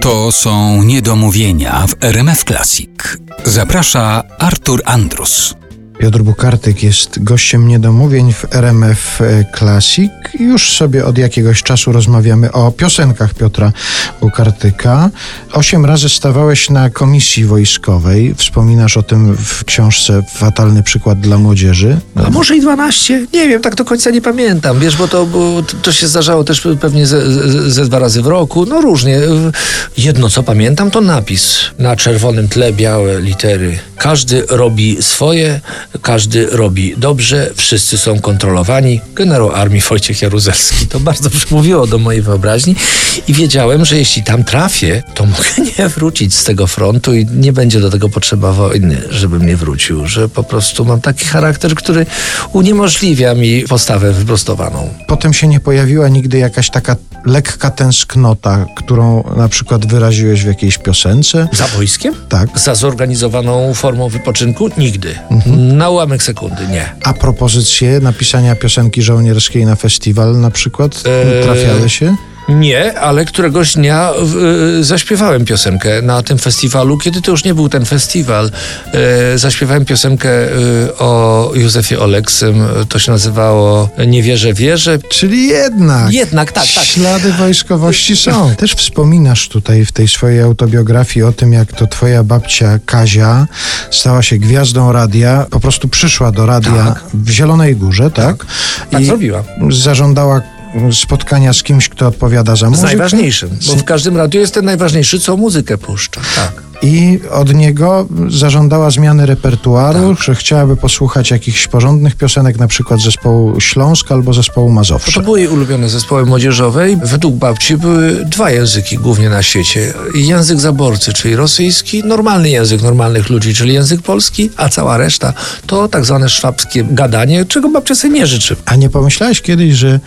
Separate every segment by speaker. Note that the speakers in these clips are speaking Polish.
Speaker 1: To są niedomówienia w RMF Classic. Zaprasza Artur Andrus.
Speaker 2: Piotr Bukartyk jest gościem niedomówień w RMF Classic. Już sobie od jakiegoś czasu rozmawiamy o piosenkach Piotra Bukartyka. Osiem razy stawałeś na komisji wojskowej. Wspominasz o tym w książce Fatalny przykład dla młodzieży.
Speaker 3: A może i 12? Nie wiem, tak do końca nie pamiętam. Wiesz, bo to, bo to się zdarzało też pewnie ze, ze dwa razy w roku. No różnie. Jedno, co pamiętam, to napis. Na czerwonym tle białe litery. Każdy robi swoje, każdy robi dobrze, wszyscy są kontrolowani. Generał armii Wojciech Jaruzelski. To bardzo przemówiło do mojej wyobraźni i wiedziałem, że jeśli tam trafię, to mogę nie wrócić z tego frontu i nie będzie do tego potrzeba wojny, żebym nie wrócił. Że po prostu mam taki charakter, który uniemożliwia mi postawę wyprostowaną.
Speaker 2: Potem się nie pojawiła nigdy jakaś taka lekka tęsknota, którą na przykład wyraziłeś w jakiejś piosence?
Speaker 3: Za wojskiem?
Speaker 2: Tak.
Speaker 3: Za zorganizowaną formą wypoczynku? Nigdy. Mhm. Na ułamek sekundy, nie.
Speaker 2: A propozycje napisania piosenki żołnierskiej na festiwal na przykład eee... trafiały się?
Speaker 3: Nie, ale któregoś dnia y, zaśpiewałem piosenkę na tym festiwalu, kiedy to już nie był ten festiwal. Y, zaśpiewałem piosenkę y, o Józefie Oleksym. To się nazywało Nie wierzę, wierzę.
Speaker 2: Czyli jednak.
Speaker 3: Jednak, tak, tak.
Speaker 2: Ślady wojskowości są. Też wspominasz tutaj w tej swojej autobiografii o tym, jak to twoja babcia Kazia stała się gwiazdą radia. Po prostu przyszła do radia tak. w Zielonej Górze, tak?
Speaker 3: Tak, tak I zrobiła.
Speaker 2: Zażądała spotkania z kimś, kto odpowiada za muzykę.
Speaker 3: Z najważniejszym, bo w każdym radiu jest ten najważniejszy, co muzykę puszcza. Tak.
Speaker 2: I od niego zażądała zmiany repertuaru, tak. że chciałaby posłuchać jakichś porządnych piosenek, na przykład zespołu Śląsk albo zespołu Mazowsza.
Speaker 3: To były jej ulubione zespoły młodzieżowe i według babci były dwa języki głównie na świecie. Język zaborcy, czyli rosyjski, normalny język normalnych ludzi, czyli język polski, a cała reszta to tak zwane szwabskie gadanie, czego babcia sobie nie życzy.
Speaker 2: A nie pomyślałeś kiedyś, że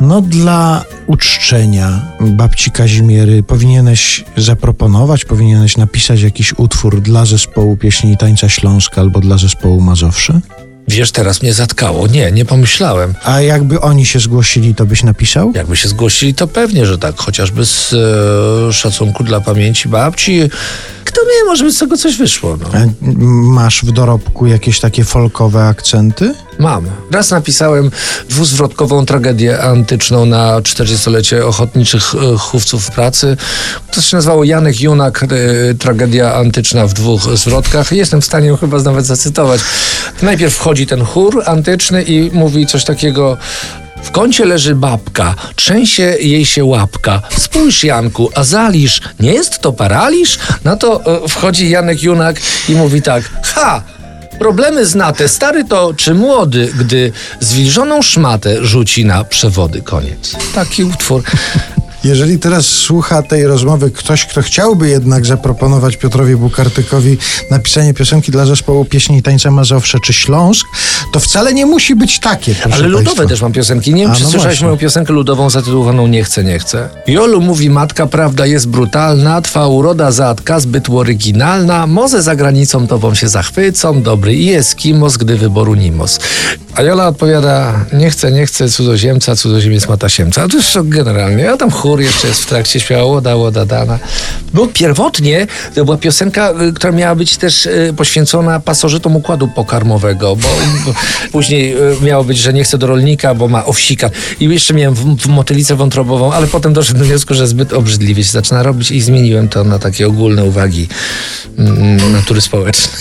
Speaker 2: no dla uczczenia babci Kazimiery powinieneś zaproponować, powinieneś napisać jakiś utwór dla zespołu pieśni i tańca Śląska albo dla zespołu Mazowszy?
Speaker 3: Wiesz, teraz mnie zatkało. Nie, nie pomyślałem.
Speaker 2: A jakby oni się zgłosili, to byś napisał?
Speaker 3: Jakby się zgłosili, to pewnie, że tak. Chociażby z e, szacunku dla pamięci babci. Kto wie, może by z tego coś wyszło. No.
Speaker 2: masz w dorobku jakieś takie folkowe akcenty?
Speaker 3: Mam. Raz napisałem dwuzwrotkową tragedię antyczną na 40-lecie ochotniczych e, chówców pracy. To się nazywało Janek Junak, e, tragedia antyczna w dwóch zwrotkach. Jestem w stanie ją chyba nawet zacytować. Najpierw wchodzi ten chór antyczny i mówi coś takiego w kącie leży babka, trzęsie jej się łapka. Spójrz, Janku, a zalisz, nie jest to paraliż? Na to e, wchodzi Janek Junak i mówi tak, ha, problemy znate, stary to czy młody, gdy zwilżoną szmatę rzuci na przewody. Koniec. Taki utwór.
Speaker 2: Jeżeli teraz słucha tej rozmowy ktoś, kto chciałby jednak zaproponować Piotrowi Bukartykowi napisanie piosenki dla zespołu pieśni i tańca Mazowsze czy Śląsk, to wcale nie musi być takie.
Speaker 3: Ale ludowe Państwa. też mam piosenki. Nie wiem, A, czy no słyszałeś moją piosenkę ludową zatytułowaną Nie chcę, nie chcę. Jolu mówi matka, prawda jest brutalna, twa uroda zatka zbyt oryginalna, moze za granicą tobą się zachwycą, dobry i eskimos, gdy wyboru nimos. A Jola odpowiada, nie chcę, nie chcę cudzoziemca, cudzoziemiec ma tasiemca. A to jest generalnie, a tam chór jeszcze jest w trakcie, śpiewa łoda, łoda dana. Bo pierwotnie to była piosenka, y, która miała być też y, poświęcona pasożytom układu pokarmowego, bo, bo później y, miało być, że nie chce do rolnika, bo ma owsika. I jeszcze miałem w, w motylicę wątrobową, ale potem doszedłem do wniosku, że zbyt obrzydliwie się zaczyna robić i zmieniłem to na takie ogólne uwagi mm, natury społecznej.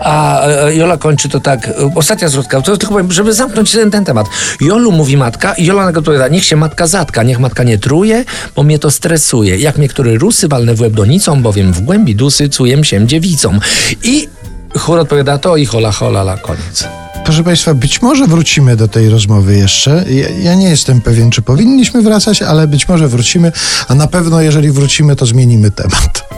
Speaker 3: A Jola kończy to tak, ostatnia zwrotka, to tylko powiem, żeby zamknąć ten, ten temat. Jolu mówi matka Jola na to odpowiada, niech się matka zatka, niech matka nie truje, bo mnie to stresuje. Jak mnie który rusy walne w łeb donicą, bowiem w głębi dusy cujem się dziewicą. I chór odpowiada to i hola hola la koniec.
Speaker 2: Proszę Państwa, być może wrócimy do tej rozmowy jeszcze. Ja, ja, nie jestem pewien, czy powinniśmy wracać, ale być może wrócimy, a na pewno jeżeli wrócimy, to zmienimy temat.